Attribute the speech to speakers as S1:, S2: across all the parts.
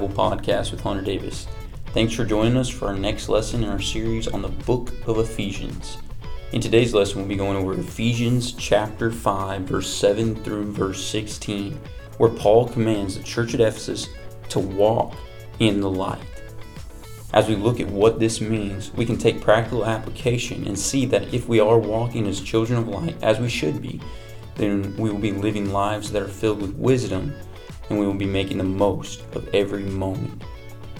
S1: Bible podcast with Hunter Davis. Thanks for joining us for our next lesson in our series on the book of Ephesians. In today's lesson, we'll be going over Ephesians chapter 5, verse 7 through verse 16, where Paul commands the church at Ephesus to walk in the light. As we look at what this means, we can take practical application and see that if we are walking as children of light, as we should be, then we will be living lives that are filled with wisdom and we will be making the most of every moment.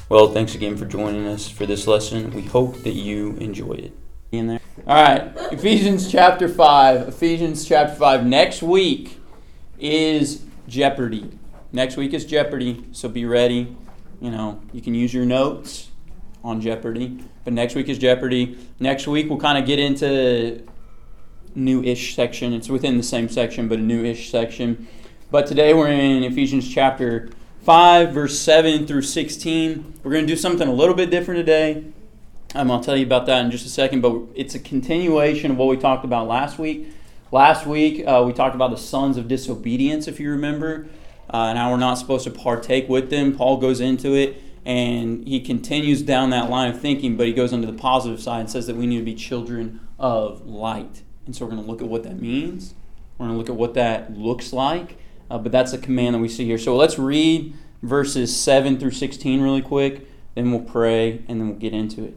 S1: Well, thanks again for joining us for this lesson. We hope that you enjoyed it. In there. All right, Ephesians chapter 5. Ephesians chapter 5. Next week is Jeopardy. Next week is Jeopardy, so be ready. You know, you can use your notes on Jeopardy, but next week is Jeopardy. Next week we'll kind of get into new-ish section. It's within the same section, but a new-ish section. But today we're in Ephesians chapter 5, verse 7 through 16. We're going to do something a little bit different today. Um, I'll tell you about that in just a second, but it's a continuation of what we talked about last week. Last week, uh, we talked about the sons of disobedience, if you remember, uh, and how we're not supposed to partake with them. Paul goes into it and he continues down that line of thinking, but he goes into the positive side and says that we need to be children of light. And so we're going to look at what that means. We're going to look at what that looks like. Uh, but that's a command that we see here. So let's read verses 7 through 16 really quick, then we'll pray, and then we'll get into it.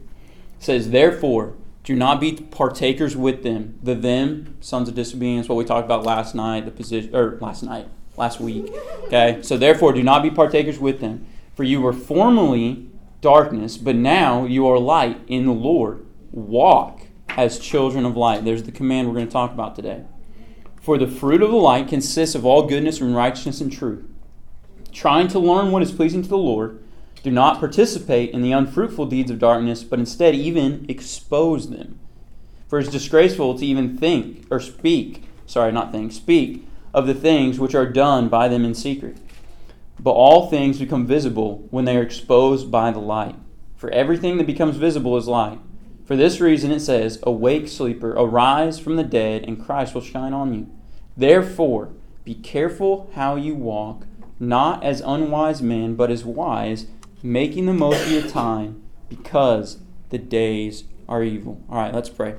S1: It says, Therefore, do not be partakers with them. The them, sons of disobedience, what we talked about last night, the position, or last night, last week. Okay? So therefore, do not be partakers with them. For you were formerly darkness, but now you are light in the Lord. Walk as children of light. There's the command we're going to talk about today. For the fruit of the light consists of all goodness and righteousness and truth. Trying to learn what is pleasing to the Lord, do not participate in the unfruitful deeds of darkness, but instead even expose them. For it is disgraceful to even think or speak, sorry, not think, speak of the things which are done by them in secret. But all things become visible when they are exposed by the light. For everything that becomes visible is light. For this reason it says, Awake, sleeper, arise from the dead, and Christ will shine on you. Therefore, be careful how you walk, not as unwise men, but as wise, making the most of your time, because the days are evil. All right, let's pray.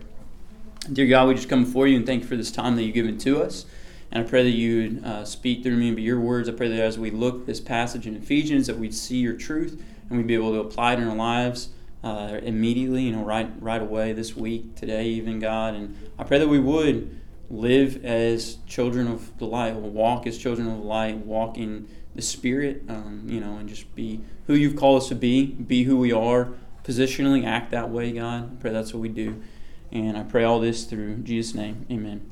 S1: Dear God, we just come before you and thank you for this time that you've given to us. And I pray that you uh, speak through me and be your words. I pray that as we look this passage in Ephesians, that we'd see your truth and we'd be able to apply it in our lives uh, immediately, you know, right right away this week, today, even God. And I pray that we would live as children of the light, walk as children of the light, walk in the Spirit, um, you know, and just be who you've called us to be, be who we are, positionally act that way, God. I pray that's what we do. And I pray all this through Jesus' name. Amen.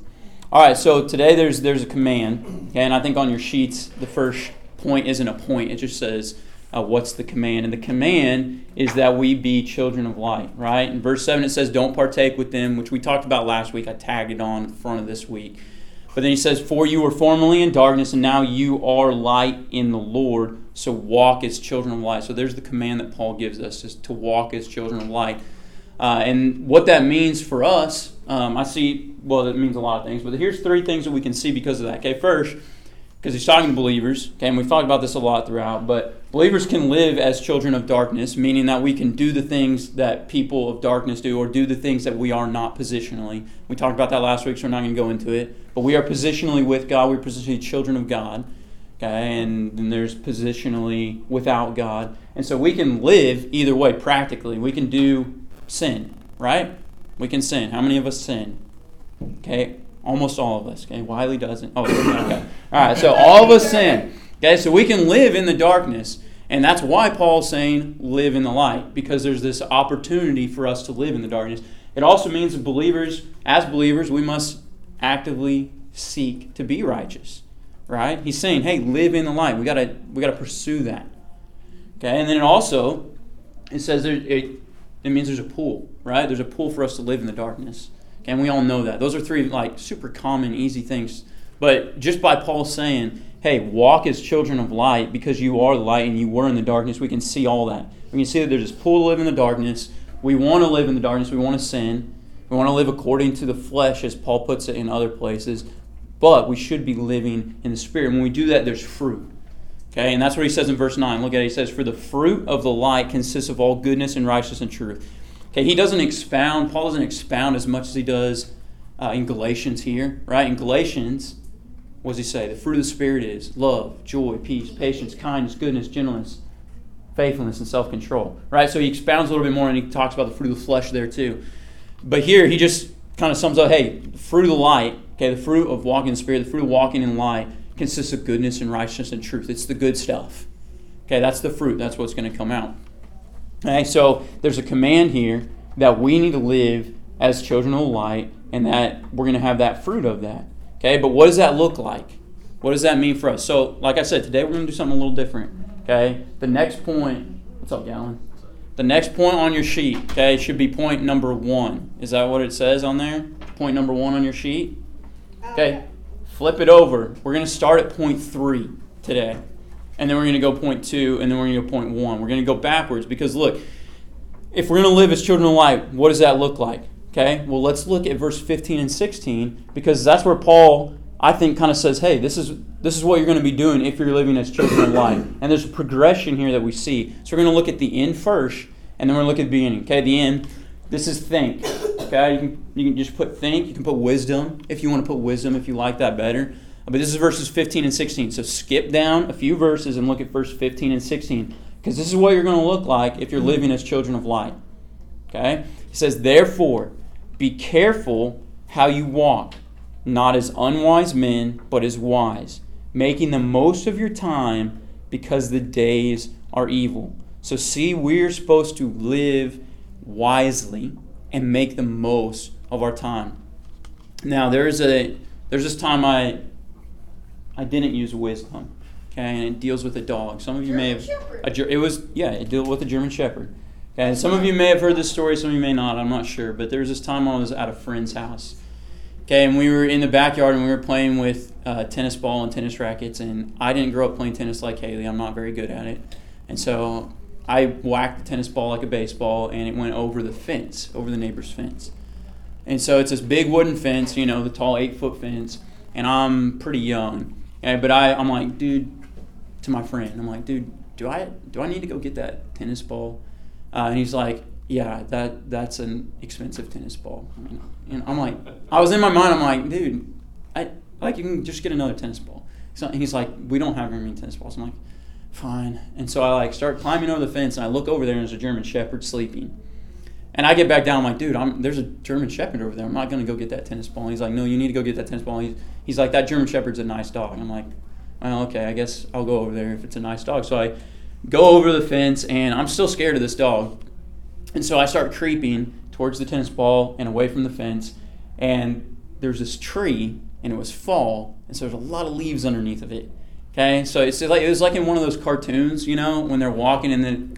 S1: All right, so today there's there's a command, okay, and I think on your sheets the first point isn't a point; it just says uh, what's the command? And the command is that we be children of light, right? In verse 7, it says, Don't partake with them, which we talked about last week. I tagged it on the front of this week. But then he says, For you were formerly in darkness, and now you are light in the Lord. So walk as children of light. So there's the command that Paul gives us, is to walk as children of light. Uh, and what that means for us, um, I see, well, it means a lot of things, but here's three things that we can see because of that. Okay, first, because he's talking to believers, okay, and we've talked about this a lot throughout, but believers can live as children of darkness, meaning that we can do the things that people of darkness do or do the things that we are not positionally. We talked about that last week, so we're not going to go into it. But we are positionally with God, we're positionally children of God, okay, and then there's positionally without God. And so we can live either way practically. We can do sin, right? We can sin. How many of us sin? Okay, Almost all of us. Okay, Wiley doesn't. Oh, okay. All right. So all of us sin. Okay, so we can live in the darkness, and that's why Paul's saying live in the light because there's this opportunity for us to live in the darkness. It also means that believers, as believers, we must actively seek to be righteous. Right? He's saying, hey, live in the light. We gotta we gotta pursue that. Okay, and then it also it says there, it, it means there's a pool, right? There's a pool for us to live in the darkness. Okay, And we all know that. Those are three like super common, easy things. But just by Paul saying, hey, walk as children of light because you are light and you were in the darkness, we can see all that. We can see that there's this pull to live in the darkness. We want to live in the darkness. We want to sin. We want to live according to the flesh, as Paul puts it in other places. But we should be living in the Spirit. When we do that, there's fruit. Okay, and that's what he says in verse 9. Look at it. He says, For the fruit of the light consists of all goodness and righteousness and truth. Okay, he doesn't expound, Paul doesn't expound as much as he does uh, in Galatians here, right? In Galatians, what does he say? The fruit of the Spirit is love, joy, peace, patience, kindness, goodness, gentleness, faithfulness, and self control, right? So he expounds a little bit more and he talks about the fruit of the flesh there too. But here he just kind of sums up hey, fruit of the light, okay, the fruit of walking in the Spirit, the fruit of walking in light consists of goodness and righteousness and truth. It's the good stuff. Okay, that's the fruit. That's what's going to come out. Okay, so there's a command here that we need to live as children of the light and that we're going to have that fruit of that. Okay, but what does that look like? What does that mean for us? So, like I said, today we're going to do something a little different. Okay, the next point, what's up, Gallon? The next point on your sheet, okay, should be point number one. Is that what it says on there? Point number one on your sheet? Okay, flip it over. We're going to start at point three today. And then we're going to go point two, and then we're going to go point one. We're going to go backwards because look, if we're going to live as children of light, what does that look like? Okay, well, let's look at verse 15 and 16 because that's where Paul, I think, kind of says, hey, this is, this is what you're going to be doing if you're living as children of light. And there's a progression here that we see. So we're going to look at the end first, and then we're going to look at the beginning. Okay, the end, this is think. Okay, you can, you can just put think, you can put wisdom if you want to put wisdom, if you like that better. But this is verses 15 and 16. So skip down a few verses and look at verse 15 and 16 because this is what you're going to look like if you're living as children of light. Okay? He says, Therefore, be careful how you walk, not as unwise men, but as wise, making the most of your time because the days are evil. So, see, we're supposed to live wisely and make the most of our time. Now, there's a there's this time I I didn't use wisdom, okay, and it deals with a dog. Some of you may have a, it was yeah, it dealt with a German Shepherd. Okay, some of you may have heard this story, some of you may not. I'm not sure, but there was this time I was at a friend's house. Okay, and we were in the backyard and we were playing with uh, tennis ball and tennis rackets. And I didn't grow up playing tennis like Haley. I'm not very good at it, and so I whacked the tennis ball like a baseball, and it went over the fence, over the neighbor's fence. And so it's this big wooden fence, you know, the tall eight foot fence, and I'm pretty young. Okay, but I, I'm like, dude, to my friend, I'm like, dude, do I do I need to go get that tennis ball? Uh, and he's like, yeah, that that's an expensive tennis ball. I mean, and I'm like, I was in my mind, I'm like, dude, I like you can just get another tennis ball. So he's like, we don't have very many tennis balls. I'm like, fine. And so I like start climbing over the fence, and I look over there, and there's a German Shepherd sleeping. And I get back down. I'm like, dude, I'm, there's a German Shepherd over there. I'm not to go get that tennis ball. And he's like, no, you need to go get that tennis ball. he's, he's like, that German Shepherd's a nice dog. I'm like, well, okay, I guess I'll go over there if it's a nice dog. So I go over the fence, and I'm still scared of this dog. And so I start creeping towards the tennis ball and away from the fence. And there's this tree, and it was fall, and so there's a lot of leaves underneath of it. Okay, so it's like it was like in one of those cartoons, you know, when they're walking and then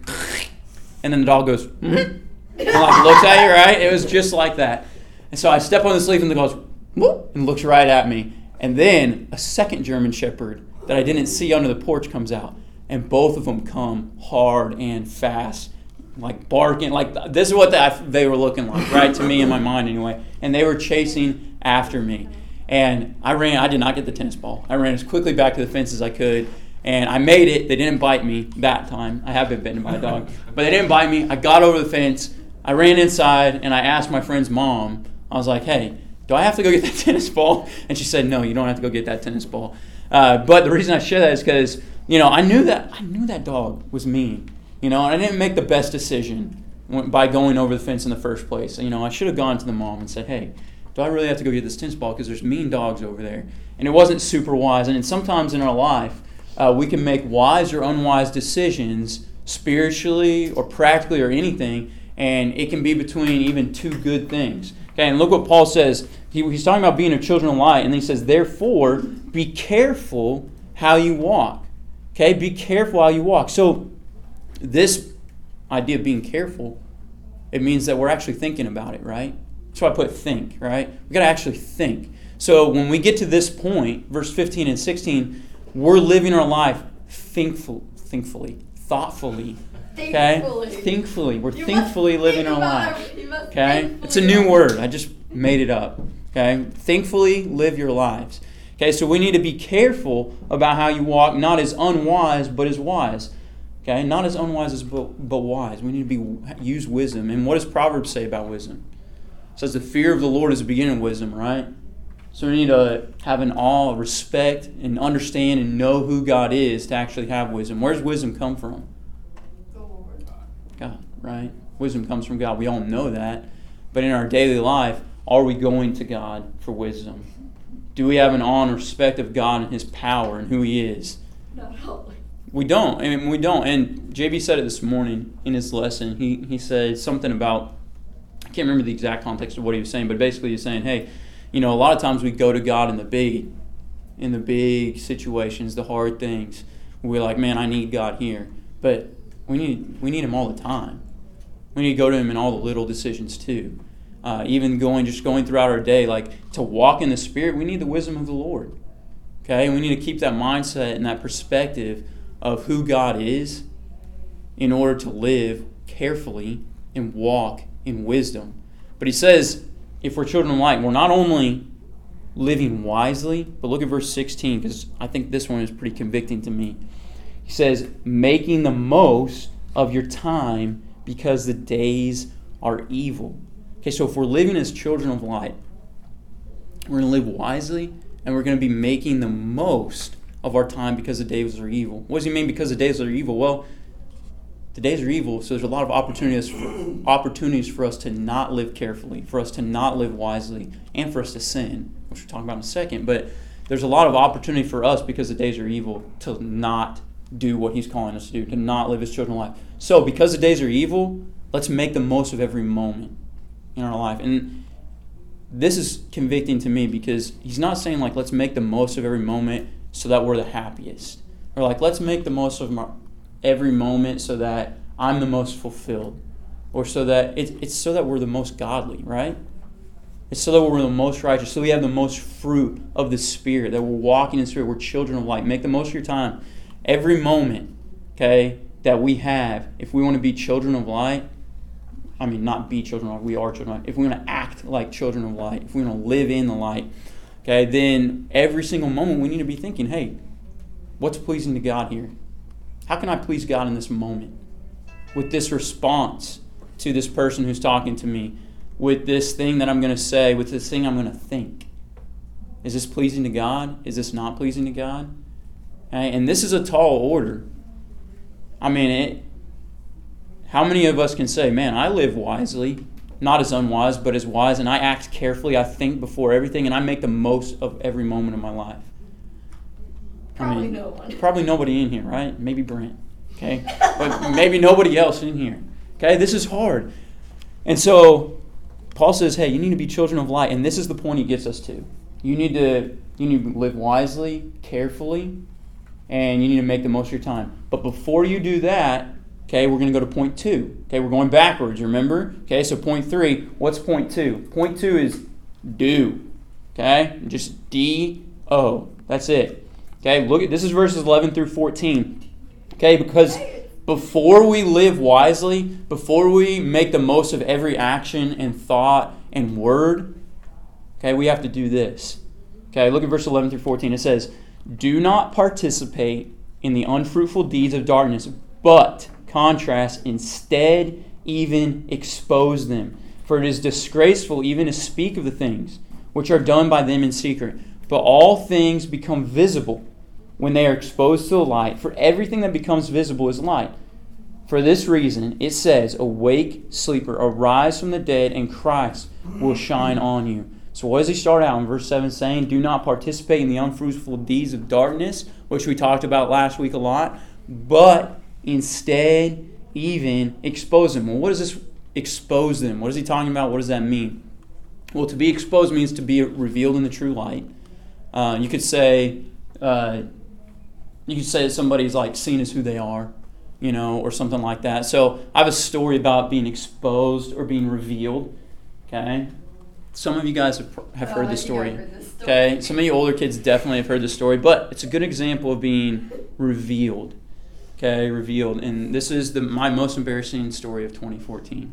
S1: and then the dog goes mm-hmm, like looks at you, right? It was just like that. And so I step on this leaf and the dog goes and looks right at me. And then a second German Shepherd that I didn't see under the porch comes out, and both of them come hard and fast, like barking. Like this is what they were looking like, right to me in my mind anyway. And they were chasing after me. And I ran, I did not get the tennis ball. I ran as quickly back to the fence as I could. And I made it. They didn't bite me that time. I have been bitten by a dog. But they didn't bite me. I got over the fence. I ran inside and I asked my friend's mom, I was like, hey, do I have to go get that tennis ball? And she said, no, you don't have to go get that tennis ball. Uh, but the reason I share that is because, you know, I knew that I knew that dog was mean. You know, and I didn't make the best decision by going over the fence in the first place. You know, I should have gone to the mom and said, hey, do I really have to go get this tennis ball because there's mean dogs over there? And it wasn't super wise. And sometimes in our life, uh, we can make wise or unwise decisions spiritually or practically or anything, and it can be between even two good things. Okay, and look what Paul says. He, he's talking about being a children of light, and he says, Therefore, be careful how you walk. Okay, be careful how you walk. So, this idea of being careful, it means that we're actually thinking about it, right? That's why I put think, right? We got to actually think. So when we get to this point, verse 15 and 16, we're living our life thinkful, thinkfully, thoughtfully. Okay? Thankfully. We're you thankfully living our life. Okay? It's a new word. I just made it up. Okay? Thankfully live your lives. Okay, so we need to be careful about how you walk, not as unwise, but as wise. Okay, not as unwise as but, but wise. We need to be use wisdom. And what does Proverbs say about wisdom? It says the fear of the Lord is the beginning of wisdom, right? So we need to have an awe, respect, and understand and know who God is to actually have wisdom. Where does wisdom come from? God, right? Wisdom comes from God. We all know that. But in our daily life, are we going to God for wisdom? Do we have an awe and respect of God and His power and who He is?
S2: Not.
S1: We don't. I mean, we don't. And JB said it this morning in his lesson. He, he said something about, I can't remember the exact context of what he was saying, but basically he's saying, hey, you know, a lot of times we go to God in the big, in the big situations, the hard things. We're like, man, I need God here. But we need, we need Him all the time. We need to go to Him in all the little decisions too. Uh, even going, just going throughout our day, like to walk in the Spirit, we need the wisdom of the Lord. Okay? We need to keep that mindset and that perspective of who God is in order to live carefully and walk in wisdom. But he says, if we're children of light, we're not only living wisely, but look at verse 16 because I think this one is pretty convicting to me. He says, making the most of your time because the days are evil. Okay, so if we're living as children of light, we're going to live wisely and we're going to be making the most of our time because the days are evil. What does he mean because the days are evil? Well, the days are evil, so there's a lot of opportunities for, opportunities for us to not live carefully, for us to not live wisely, and for us to sin, which we'll talk about in a second. But there's a lot of opportunity for us because the days are evil to not do what he's calling us to do, to not live as children of life. So because the days are evil, let's make the most of every moment in our life. And this is convicting to me because he's not saying like let's make the most of every moment so that we're the happiest. Or like, let's make the most of my, every moment so that I'm the most fulfilled. Or so that it, it's so that we're the most godly, right? It's so that we're the most righteous, so we have the most fruit of the Spirit, that we're walking in Spirit, we're children of light. Make the most of your time. Every moment, okay, that we have, if we want to be children of light, I mean, not be children of light, we are children of light. If we're going to act like children of light, if we're going to live in the light, okay, then every single moment we need to be thinking, hey, what's pleasing to God here? How can I please God in this moment? With this response to this person who's talking to me, with this thing that I'm going to say, with this thing I'm going to think. Is this pleasing to God? Is this not pleasing to God? Okay? And this is a tall order. I mean, it, how many of us can say, man, I live wisely? not as unwise, but as wise, and I act carefully. I think before everything, and I make the most of every moment of my life.
S2: Probably I mean, no one.
S1: Probably nobody in here, right? Maybe Brent. Okay, but maybe nobody else in here. Okay, this is hard, and so Paul says, "Hey, you need to be children of light," and this is the point he gets us to. You need to you need to live wisely, carefully, and you need to make the most of your time. But before you do that, Okay, we're going to go to point two. Okay, we're going backwards, remember? Okay, so point three, what's point two? Point two is do. Okay, just D O. That's it. Okay, look at this is verses 11 through 14. Okay, because before we live wisely, before we make the most of every action and thought and word, okay, we have to do this. Okay, look at verse 11 through 14. It says, Do not participate in the unfruitful deeds of darkness, but contrast, instead, even expose them. For it is disgraceful even to speak of the things which are done by them in secret. But all things become visible when they are exposed to the light, for everything that becomes visible is light. For this reason, it says, Awake, sleeper, arise from the dead, and Christ will shine on you. So, what does he start out in verse 7 saying? Do not participate in the unfruitful deeds of darkness, which we talked about last week a lot, but Instead, even expose them. Well, what does this expose them? What is he talking about? What does that mean? Well, to be exposed means to be revealed in the true light. Uh, you could say, uh, you could say that somebody's like seen as who they are, you know, or something like that. So I have a story about being exposed or being revealed. Okay, some of you guys have, have heard, this story.
S2: heard this story.
S1: Okay, some of you older kids definitely have heard this story, but it's a good example of being revealed okay, revealed. And this is the, my most embarrassing story of 2014.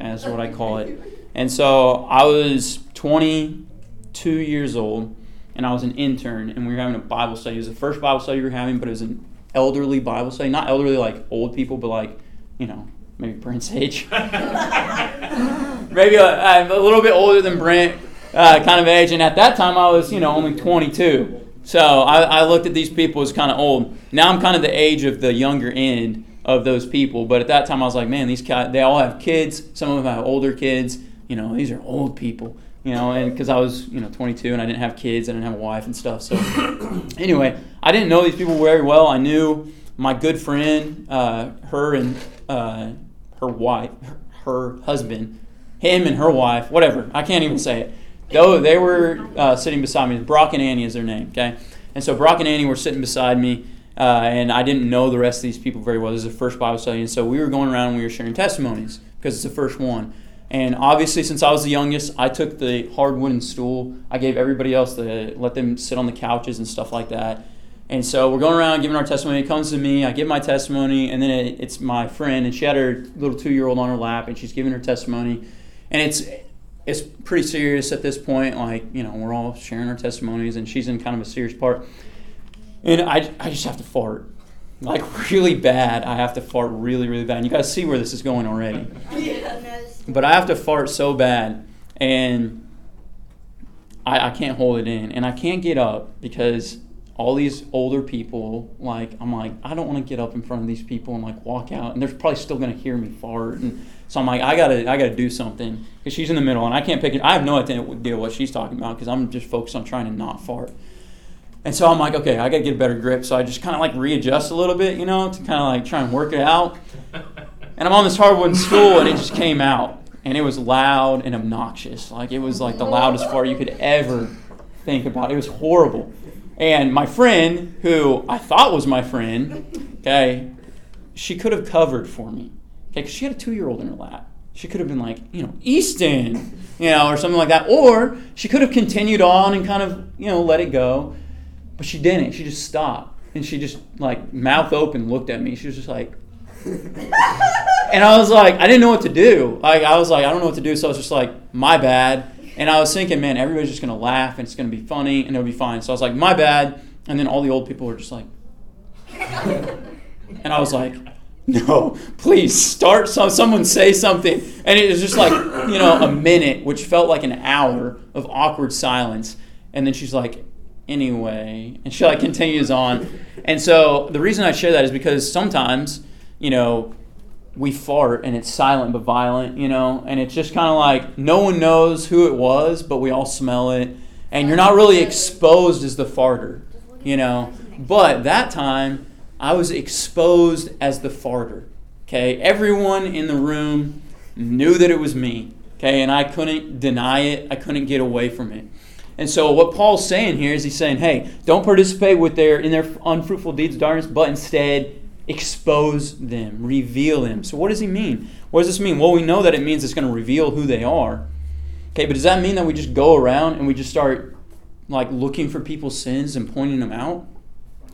S1: Okay, that's what I call it. And so I was 22 years old, and I was an intern, and we were having a Bible study. It was the first Bible study we were having, but it was an elderly Bible study. Not elderly like old people, but like, you know, maybe Brent's age. maybe a, a, little bit older than Brent uh, kind of age. And at that time, I was, you know, only 22. So I, I looked at these people as kind of old. Now I'm kind of the age of the younger end of those people. But at that time, I was like, man, these guys, they all have kids. Some of them have older kids. You know, these are old people. You know, and because I was, you know, 22 and I didn't have kids, I didn't have a wife and stuff. So anyway, I didn't know these people very well. I knew my good friend, uh, her and uh, her wife, her husband, him and her wife, whatever. I can't even say it. Though they were uh, sitting beside me. Brock and Annie is their name. Okay, and so Brock and Annie were sitting beside me. Uh, and I didn't know the rest of these people very well. This is the first Bible study, and so we were going around and we were sharing testimonies because it's the first one. And obviously, since I was the youngest, I took the hard wooden stool. I gave everybody else the let them sit on the couches and stuff like that. And so we're going around giving our testimony. It comes to me, I give my testimony, and then it, it's my friend, and she had her little two year old on her lap, and she's giving her testimony. And it's it's pretty serious at this point. Like, you know, we're all sharing our testimonies, and she's in kind of a serious part. And I, I just have to fart. Like, really bad. I have to fart really, really bad. And you guys see where this is going already. But I have to fart so bad, and I, I can't hold it in. And I can't get up because all these older people, like, I'm like, I don't want to get up in front of these people and, like, walk out. And they're probably still going to hear me fart. And so I'm like, I gotta, I gotta do something because she's in the middle, and I can't pick it. I have no idea what she's talking about because I'm just focused on trying to not fart. And so I'm like, okay, I gotta get a better grip. So I just kind of like readjust a little bit, you know, to kind of like try and work it out. And I'm on this hardwood stool, and it just came out, and it was loud and obnoxious. Like it was like the loudest fart you could ever think about. It was horrible. And my friend, who I thought was my friend, okay, she could have covered for me. Okay, because she had a two year old in her lap. She could have been like, you know, Easton, you know, or something like that. Or she could have continued on and kind of, you know, let it go. But she didn't. She just stopped. And she just, like, mouth open looked at me. She was just like, and I was like, I didn't know what to do. Like, I was like, I don't know what to do. So I was just like, my bad. And I was thinking, man, everybody's just going to laugh and it's going to be funny and it'll be fine. So I was like, my bad. And then all the old people were just like, and I was like, no, please start some, someone say something. And it was just like, you know, a minute, which felt like an hour of awkward silence. And then she's like, anyway. And she like continues on. And so the reason I share that is because sometimes, you know, we fart and it's silent but violent, you know, and it's just kind of like no one knows who it was, but we all smell it. And you're not really exposed as the farter, you know. But that time, I was exposed as the farter. Okay, everyone in the room knew that it was me. Okay, and I couldn't deny it. I couldn't get away from it. And so what Paul's saying here is he's saying, hey, don't participate with their in their unfruitful deeds darkness, but instead expose them, reveal them. So what does he mean? What does this mean? Well, we know that it means it's going to reveal who they are. Okay, but does that mean that we just go around and we just start like looking for people's sins and pointing them out?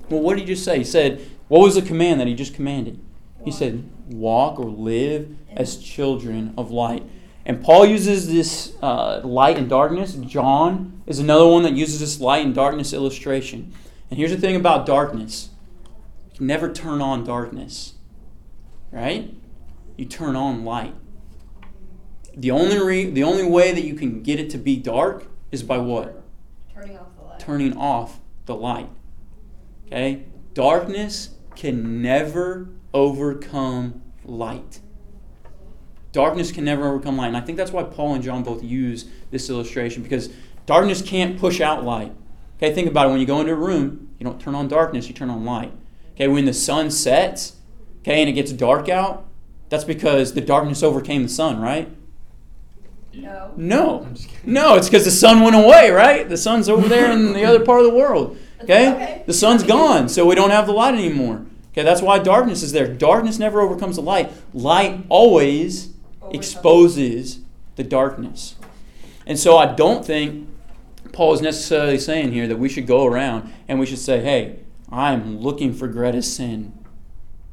S1: Well, what did he just say? He said, what was the command that he just commanded? He said, walk or live as children of light. And Paul uses this uh, light and darkness. John is another one that uses this light and darkness illustration. And here's the thing about darkness you can never turn on darkness, right? You turn on light. The only, re- the only way that you can get it to be dark is by what?
S2: Turning off the light.
S1: Turning off the light. Okay? Darkness can never overcome light. Darkness can never overcome light. And I think that's why Paul and John both use this illustration because darkness can't push out light. Okay, think about it. When you go into a room, you don't turn on darkness, you turn on light. Okay, when the sun sets, okay, and it gets dark out, that's because the darkness overcame the sun, right?
S2: No.
S1: No. No, it's because the sun went away, right? The sun's over there in the other part of the world. Okay?
S2: Okay.
S1: The sun's gone, so we don't have the light anymore. Okay, that's why darkness is there. Darkness never overcomes the light. Light always exposes the darkness. And so I don't think Paul is necessarily saying here that we should go around and we should say, hey, I'm looking for Greta's sin.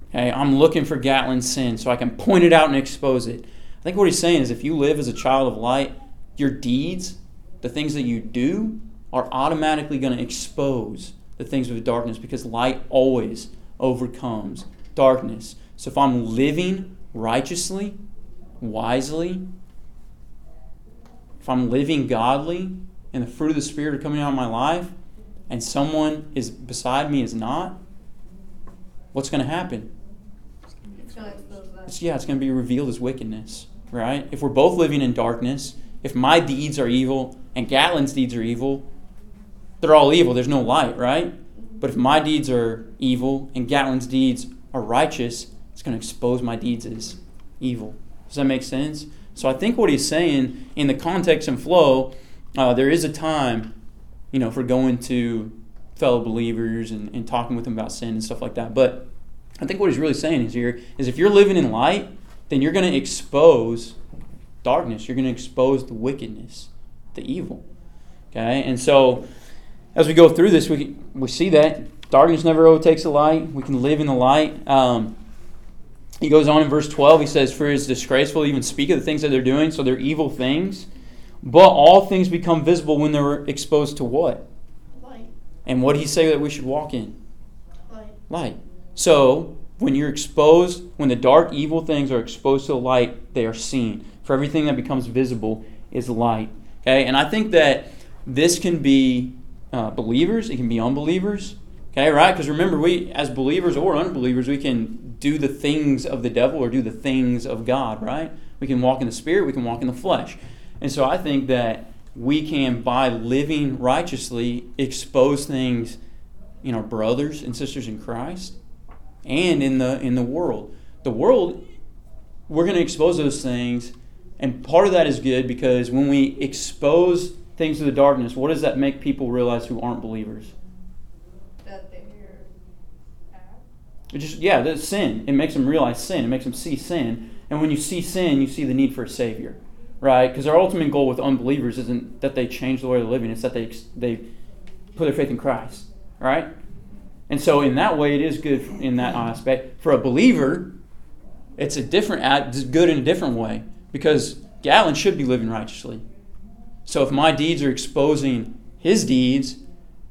S1: Okay, I'm looking for Gatlin's sin so I can point it out and expose it. I think what he's saying is if you live as a child of light, your deeds, the things that you do, are automatically going to expose the things of the darkness because light always overcomes darkness. So if I'm living righteously, wisely, if I'm living godly, and the fruit of the Spirit are coming out of my life, and someone is beside me is not, what's going to happen?
S2: It's gonna expose that.
S1: It's, yeah, it's going to be revealed as wickedness, right? If we're both living in darkness, if my deeds are evil and Gatlin's deeds are evil, they're all evil. There's no light, right? But if my deeds are evil and Gatlin's deeds are righteous, it's going to expose my deeds as evil. Does that make sense? So I think what he's saying in the context and flow, uh, there is a time, you know, for going to fellow believers and, and talking with them about sin and stuff like that. But I think what he's really saying is here is if you're living in light, then you're going to expose darkness. You're going to expose the wickedness, the evil. Okay, and so as we go through this, we we see that darkness never overtakes the light. We can live in the light. Um, he goes on in verse 12. He says, "For it is disgraceful to even speak of the things that they're doing. So they're evil things, but all things become visible when they're exposed to what?
S2: Light.
S1: And what did he say that we should walk in?
S2: Light.
S1: light. So when you're exposed, when the dark, evil things are exposed to the light, they are seen. For everything that becomes visible is light. Okay, and I think that this can be uh, believers, it can be unbelievers. Okay, right? Because remember, we as believers or unbelievers, we can do the things of the devil or do the things of God. Right? We can walk in the spirit, we can walk in the flesh, and so I think that we can, by living righteously, expose things in our brothers and sisters in Christ and in the in the world. The world we're going to expose those things and part of that is good because when we expose things of the darkness, what does that make people realize who aren't believers?
S2: That they're.
S1: It just yeah, that's sin. It makes them realize sin. It makes them see sin. And when you see sin, you see the need for a savior, right? Because our ultimate goal with unbelievers isn't that they change the way they're living; it's that they they put their faith in Christ, right? And so, in that way, it is good in that aspect. For a believer, it's a different, it's good in a different way because Galen should be living righteously. So, if my deeds are exposing his deeds,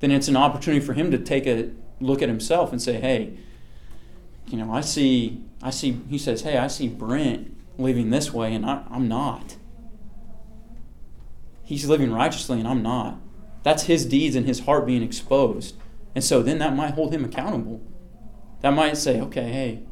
S1: then it's an opportunity for him to take a look at himself and say, "Hey, you know, I see, I see." He says, "Hey, I see Brent living this way, and I, I'm not. He's living righteously, and I'm not. That's his deeds and his heart being exposed." And so then that might hold him accountable. That might say, okay, hey,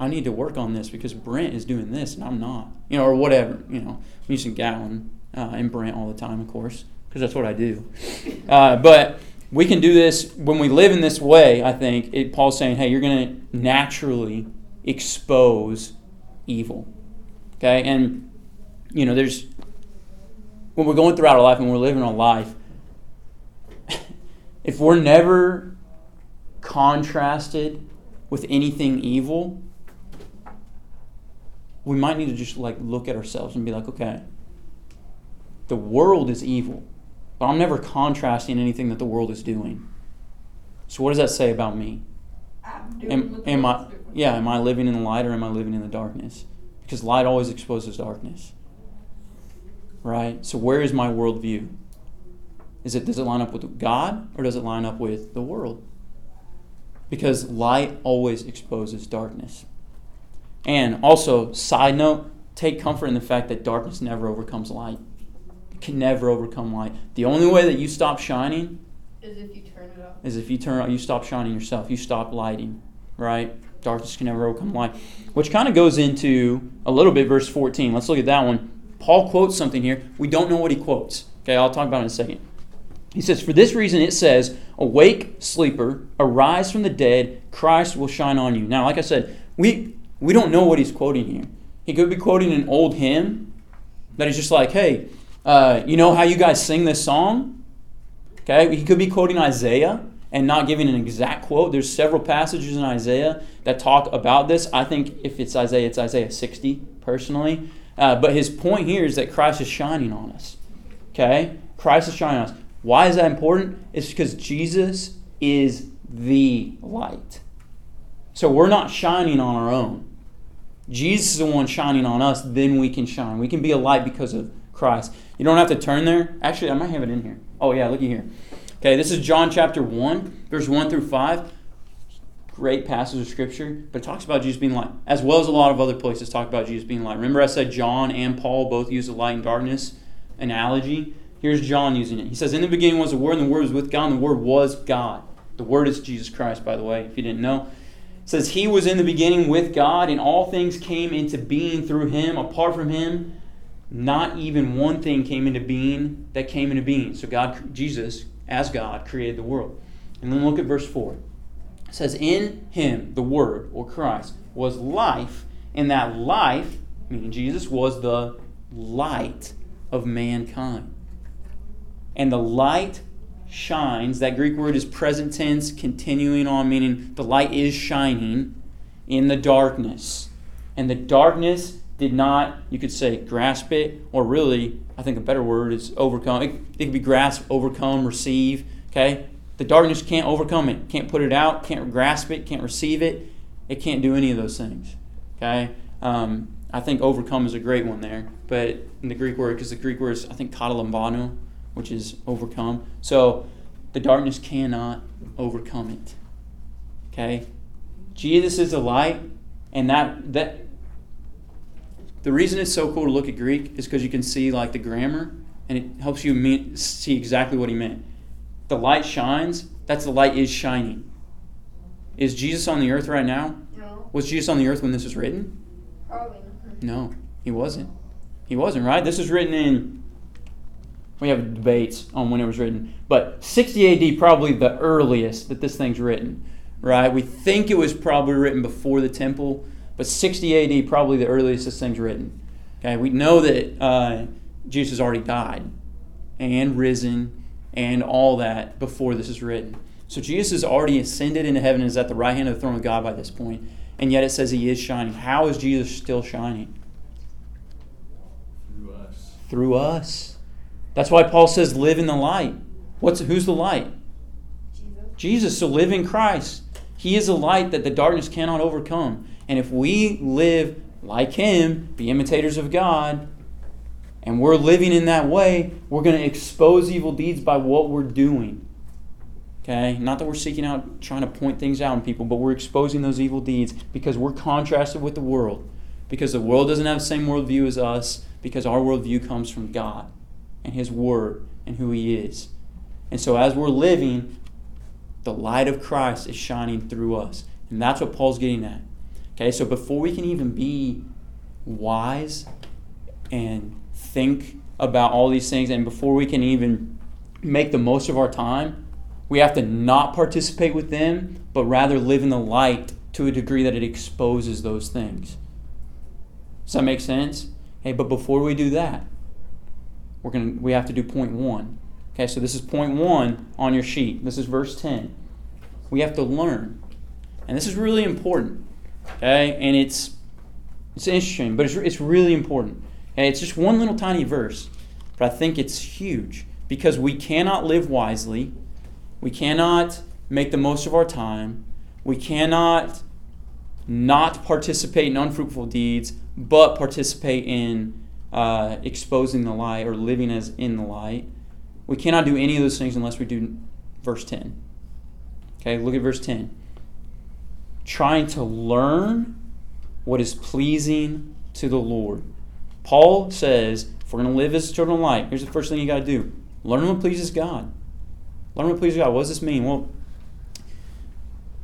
S1: I need to work on this because Brent is doing this and I'm not. You know, or whatever. You know, I'm using Gatlin uh, and Brent all the time, of course, because that's what I do. Uh, but we can do this when we live in this way, I think. It, Paul's saying, hey, you're going to naturally expose evil. Okay? And, you know, there's, when we're going throughout our life and we're living our life, if we're never contrasted with anything evil, we might need to just like look at ourselves and be like, okay, the world is evil, but I'm never contrasting anything that the world is doing. So what does that say about me? Am, am I yeah, am I living in the light or am I living in the darkness? Because light always exposes darkness. Right? So where is my worldview? Is it does it line up with God or does it line up with the world? Because light always exposes darkness. And also, side note, take comfort in the fact that darkness never overcomes light. It can never overcome light. The only way that you stop shining
S2: Is if you turn it off.
S1: is if you turn off you stop shining yourself. You stop lighting, right? Darkness can never overcome light. Which kind of goes into a little bit verse 14. Let's look at that one. Paul quotes something here. We don't know what he quotes. Okay, I'll talk about it in a second. He says, For this reason it says, Awake, sleeper, arise from the dead, Christ will shine on you. Now, like I said, we we don't know what he's quoting here. He could be quoting an old hymn that he's just like, hey, uh, you know how you guys sing this song? Okay, he could be quoting Isaiah and not giving an exact quote. There's several passages in Isaiah that talk about this. I think if it's Isaiah, it's Isaiah 60, personally. Uh, but his point here is that Christ is shining on us. Okay? Christ is shining on us. Why is that important? It's because Jesus is the light. So we're not shining on our own. Jesus is the one shining on us, then we can shine. We can be a light because of Christ. You don't have to turn there. Actually, I might have it in here. Oh, yeah, looky here. Okay, this is John chapter 1, verse 1 through 5. Great passage of scripture, but it talks about Jesus being light, as well as a lot of other places talk about Jesus being light. Remember, I said John and Paul both use the light and darkness analogy? Here's John using it. He says, In the beginning was the Word, and the Word was with God, and the Word was God. The Word is Jesus Christ, by the way, if you didn't know. Says, He was in the beginning with God, and all things came into being through Him. Apart from Him, not even one thing came into being that came into being. So God, Jesus, as God, created the world. And then look at verse 4. It says, In him, the Word, or Christ, was life, and that life, meaning Jesus, was the light of mankind. And the light shines, that Greek word is present tense, continuing on, meaning the light is shining in the darkness. And the darkness did not, you could say, grasp it, or really, I think a better word is overcome. It, it could be grasp, overcome, receive. Okay? The darkness can't overcome it, can't put it out, can't grasp it, can't receive it. It can't do any of those things. Okay? Um, I think overcome is a great one there, but in the Greek word, because the Greek word is, I think, katalambano, which is overcome. So the darkness cannot overcome it. Okay? Jesus is the light, and that that the reason it's so cool to look at Greek is because you can see like the grammar, and it helps you mean, see exactly what he meant. The light shines. That's the light is shining. Is Jesus on the earth right now?
S2: No.
S1: Was Jesus on the earth when this was written?
S2: Probably not.
S1: No, he wasn't. He wasn't, right? This was written in. We have debates on when it was written, but 60 AD probably the earliest that this thing's written, right? We think it was probably written before the temple, but 60 AD probably the earliest this thing's written. Okay, we know that uh, Jesus has already died and risen and all that before this is written. So Jesus has already ascended into heaven and is at the right hand of the throne of God by this point, and yet it says he is shining. How is Jesus still shining?
S3: through us.
S1: through us. That's why Paul says, "Live in the light." What's who's the light?
S2: Jesus.
S1: Jesus. So live in Christ. He is a light that the darkness cannot overcome. And if we live like Him, be imitators of God, and we're living in that way, we're going to expose evil deeds by what we're doing. Okay? Not that we're seeking out trying to point things out in people, but we're exposing those evil deeds because we're contrasted with the world. Because the world doesn't have the same worldview as us, because our worldview comes from God and His Word and who He is. And so as we're living, the light of Christ is shining through us. And that's what Paul's getting at. Okay, so before we can even be wise and think about all these things, and before we can even make the most of our time, we have to not participate with them, but rather live in the light to a degree that it exposes those things. Does that make sense? Hey, but before we do that, we're gonna we have to do point one. Okay, so this is point one on your sheet. This is verse 10. We have to learn. And this is really important. Okay, and it's it's interesting, but it's, it's really important. Okay, it's just one little tiny verse, but I think it's huge because we cannot live wisely. We cannot make the most of our time. We cannot not participate in unfruitful deeds, but participate in uh, exposing the light or living as in the light. We cannot do any of those things unless we do verse 10. Okay, look at verse 10. Trying to learn what is pleasing to the Lord. Paul says, if we're going to live as children of light, here's the first thing you got to do learn what pleases God. Learn what pleases God. What does this mean? Well,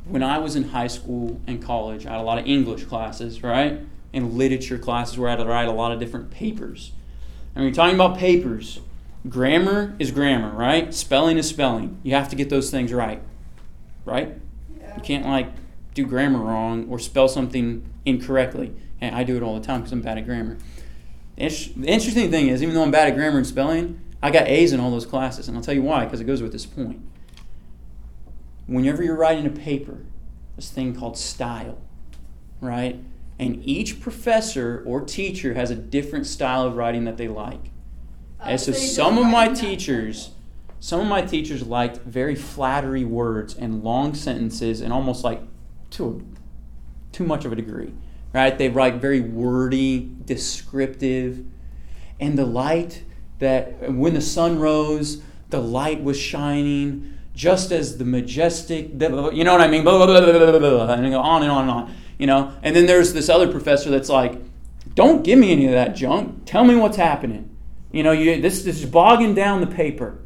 S1: when I was in high school and college, I had a lot of English classes, right? And literature classes where I had to write a lot of different papers. And you're talking about papers, grammar is grammar, right? Spelling is spelling. You have to get those things right, right?
S2: Yeah.
S1: You can't like do grammar wrong or spell something incorrectly. And I do it all the time because I'm bad at grammar. The interesting thing is, even though I'm bad at grammar and spelling, I got A's in all those classes, and I'll tell you why, because it goes with this point. Whenever you're writing a paper, this thing called style, right? And each professor or teacher has a different style of writing that they like. And so some of my teachers, some of my teachers liked very flattery words and long sentences and almost like to too much of a degree, right? They write very wordy, descriptive. and the light that when the sun rose, the light was shining just as the majestic, you know what I mean? Blah, blah, blah, blah, blah, blah, and go on and on and on, you know? And then there's this other professor that's like, don't give me any of that junk. Tell me what's happening. You know, you, this, this is bogging down the paper.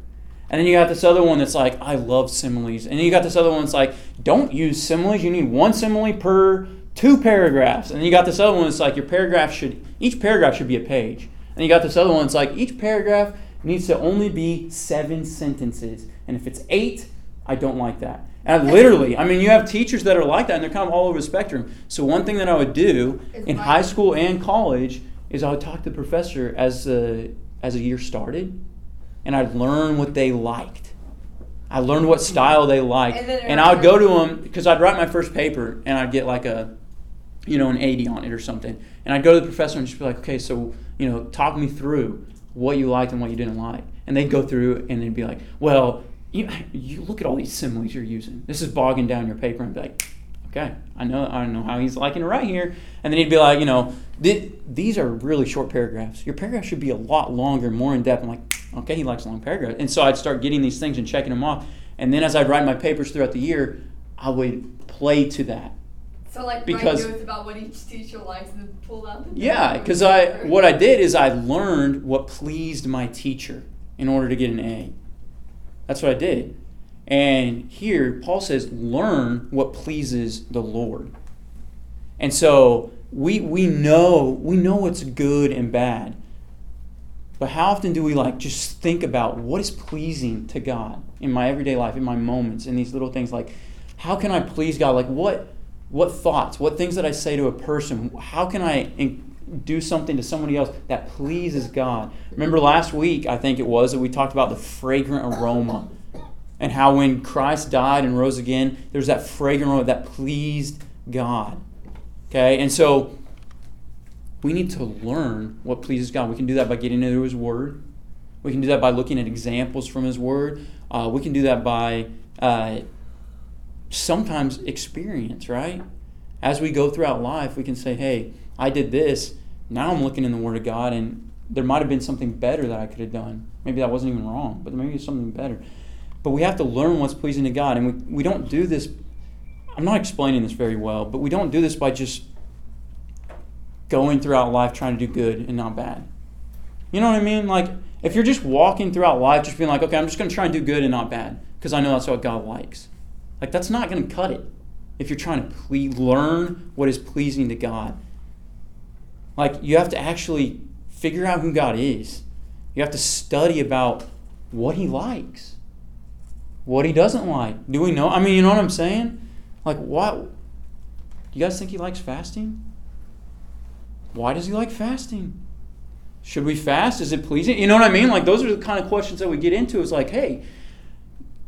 S1: And then you got this other one that's like, I love similes. And you got this other one that's like, don't use similes. You need one simile per two paragraphs. And then you got this other one that's like, your paragraph should, each paragraph should be a page. And you got this other one that's like, each paragraph needs to only be seven sentences. And if it's eight, I don't like that. And literally, I mean, you have teachers that are like that, and they're kind of all over the spectrum. So one thing that I would do in high school and college is I would talk to the professor as the as a year started, and I'd learn what they liked. I learned what style they liked, and, and I would go to them because I'd write my first paper, and I'd get like a, you know, an 80 on it or something, and I'd go to the professor and just be like, okay, so you know, talk me through what you liked and what you didn't like, and they'd go through and they'd be like, well, you, you look at all these similes you're using. This is bogging down your paper and be like, okay, I know I know how he's liking it right here. And then he'd be like, you know, these are really short paragraphs. Your paragraph should be a lot longer, more in depth. I'm like, okay, he likes long paragraphs. And so I'd start getting these things and checking them off. And then as I'd write my papers throughout the year, I would play to that.
S2: So like because, write notes about what each teacher likes and pull out the
S1: Yeah, because I what I did is I learned what pleased my teacher in order to get an A. That's what I did. And here, Paul says, learn what pleases the Lord. And so we, we know we know what's good and bad. But how often do we like just think about what is pleasing to God in my everyday life, in my moments, in these little things like how can I please God? Like what what thoughts, what things that I say to a person, how can I do something to somebody else that pleases God. Remember last week, I think it was, that we talked about the fragrant aroma and how when Christ died and rose again, there's that fragrant aroma that pleased God. Okay? And so we need to learn what pleases God. We can do that by getting into His Word. We can do that by looking at examples from His Word. Uh, we can do that by uh, sometimes experience, right? As we go throughout life, we can say, hey, I did this, now I'm looking in the Word of God, and there might have been something better that I could have done. Maybe that wasn't even wrong, but maybe it's something better. But we have to learn what's pleasing to God, and we, we don't do this. I'm not explaining this very well, but we don't do this by just going throughout life trying to do good and not bad. You know what I mean? Like, if you're just walking throughout life just being like, okay, I'm just going to try and do good and not bad because I know that's what God likes. Like, that's not going to cut it if you're trying to ple- learn what is pleasing to God. Like, you have to actually figure out who God is. You have to study about what He likes, what He doesn't like. Do we know? I mean, you know what I'm saying? Like, what? Do you guys think He likes fasting? Why does He like fasting? Should we fast? Is it pleasing? You know what I mean? Like, those are the kind of questions that we get into. It's like, hey,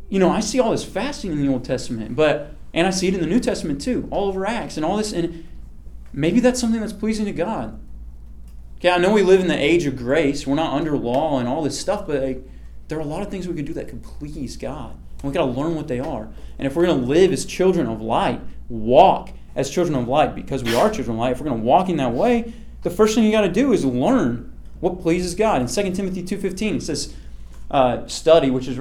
S1: you know, I see all this fasting in the Old Testament, but and I see it in the New Testament too, all over Acts and all this. And maybe that's something that's pleasing to God. Okay, I know we live in the age of grace. We're not under law and all this stuff, but like, there are a lot of things we can do that could please God. And we got to learn what they are. And if we're going to live as children of light, walk as children of light because we are children of light, if we're going to walk in that way, the first thing you got to do is learn what pleases God. In 2 Timothy 2.15, it says, uh, study, which is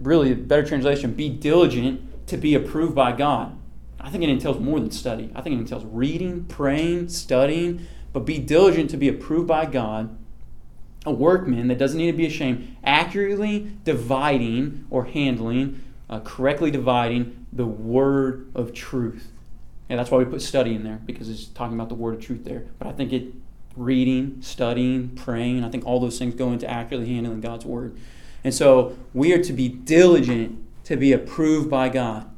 S1: really a better translation, be diligent to be approved by God. I think it entails more than study. I think it entails reading, praying, studying, but be diligent to be approved by God, a workman that doesn't need to be ashamed, accurately dividing or handling, uh, correctly dividing the word of truth. And that's why we put study in there, because it's talking about the word of truth there. But I think it reading, studying, praying, I think all those things go into accurately handling God's word. And so we are to be diligent to be approved by God.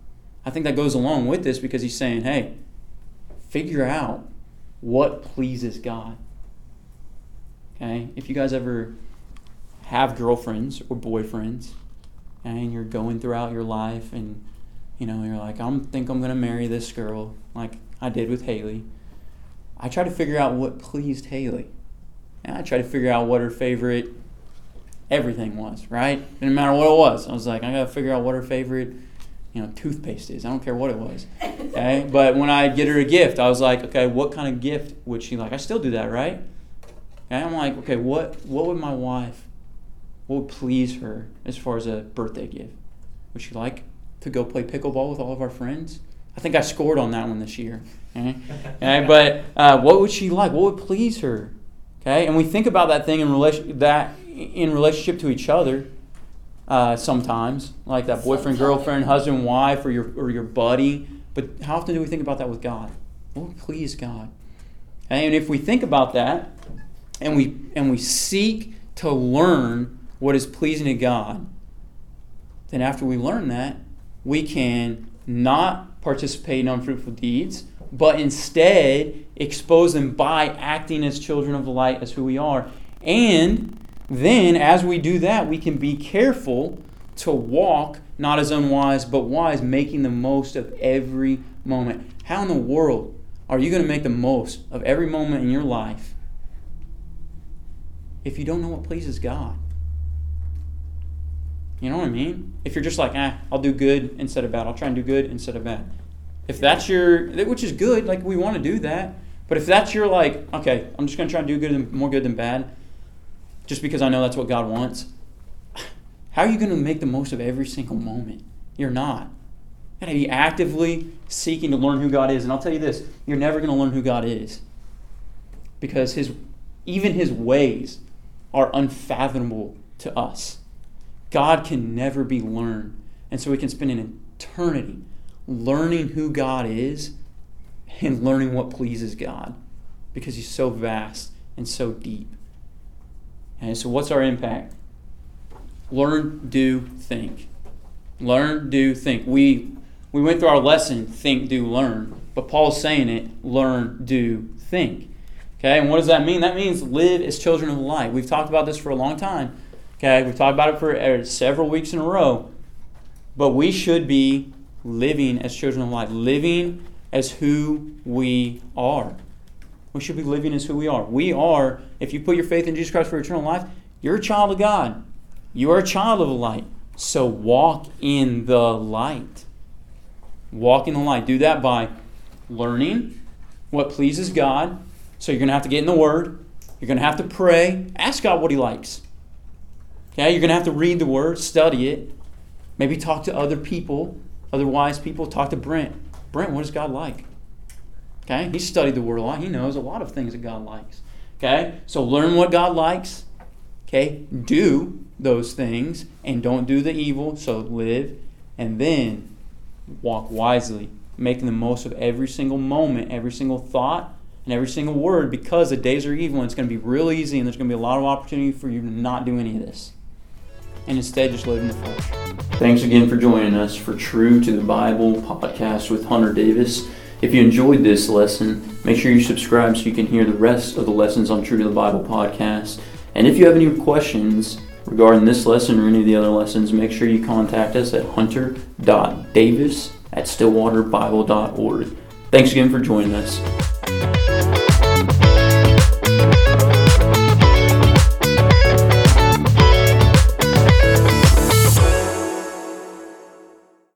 S1: I think that goes along with this because he's saying, hey, figure out what pleases God. Okay? If you guys ever have girlfriends or boyfriends and you're going throughout your life and you know, you're like, I think I'm going to marry this girl like I did with Haley. I try to figure out what pleased Haley. And I try to figure out what her favorite everything was, right? Didn't matter what it was. I was like, I got to figure out what her favorite you know, toothpaste is. I don't care what it was. Okay? But when I get her a gift, I was like, okay, what kind of gift would she like? I still do that, right? Okay, I'm like, okay, what what would my wife, what would please her as far as a birthday gift? Would she like to go play pickleball with all of our friends? I think I scored on that one this year. Okay, okay but uh, what would she like? What would please her? Okay, and we think about that thing in relation that in relationship to each other. Uh, sometimes, like that boyfriend, girlfriend, husband, wife, or your or your buddy. But how often do we think about that with God? Would please God? And if we think about that, and we and we seek to learn what is pleasing to God, then after we learn that, we can not participate in unfruitful deeds, but instead expose them by acting as children of the light, as who we are. And then, as we do that, we can be careful to walk not as unwise, but wise, making the most of every moment. How in the world are you going to make the most of every moment in your life if you don't know what pleases God? You know what I mean? If you're just like, ah, I'll do good instead of bad. I'll try and do good instead of bad. If that's your, which is good, like we want to do that. But if that's your like, okay, I'm just going to try and do good and more good than bad, just because I know that's what God wants. How are you going to make the most of every single moment? You're not. You got to be actively seeking to learn who God is. And I'll tell you this: you're never going to learn who God is because His, even His ways, are unfathomable to us. God can never be learned. And so we can spend an eternity learning who God is and learning what pleases God because He's so vast and so deep. And so, what's our impact? Learn, do, think. Learn, do, think. We, we went through our lesson, think, do, learn. But Paul's saying it learn, do, think. Okay, and what does that mean? That means live as children of the light. We've talked about this for a long time. Okay, we've talked about it for uh, several weeks in a row. But we should be living as children of light, living as who we are. We should be living as who we are. We are, if you put your faith in Jesus Christ for eternal life, you're a child of God. You are a child of the light. So walk in the light. Walk in the light. Do that by learning what pleases God. So you're going to have to get in the Word. You're going to have to pray. Ask God what He likes. Okay, you're going to have to read the Word, study it, maybe talk to other people, other wise people. Talk to Brent. Brent, what does God like? Okay, he studied the Word a lot. He knows a lot of things that God likes. Okay, so learn what God likes. Okay, do those things and don't do the evil. So live and then walk wisely, making the most of every single moment, every single thought, and every single word because the days are evil and it's going to be real easy and there's going to be a lot of opportunity for you to not do any of this and instead just live in the flesh. Thanks again for joining us for True to the Bible podcast with Hunter Davis. If you enjoyed this lesson, make sure you subscribe so you can hear the rest of the lessons on True to the Bible podcast. And if you have any questions regarding this lesson or any of the other lessons, make sure you contact us at hunter.davis at stillwaterbible.org. Thanks again for joining us.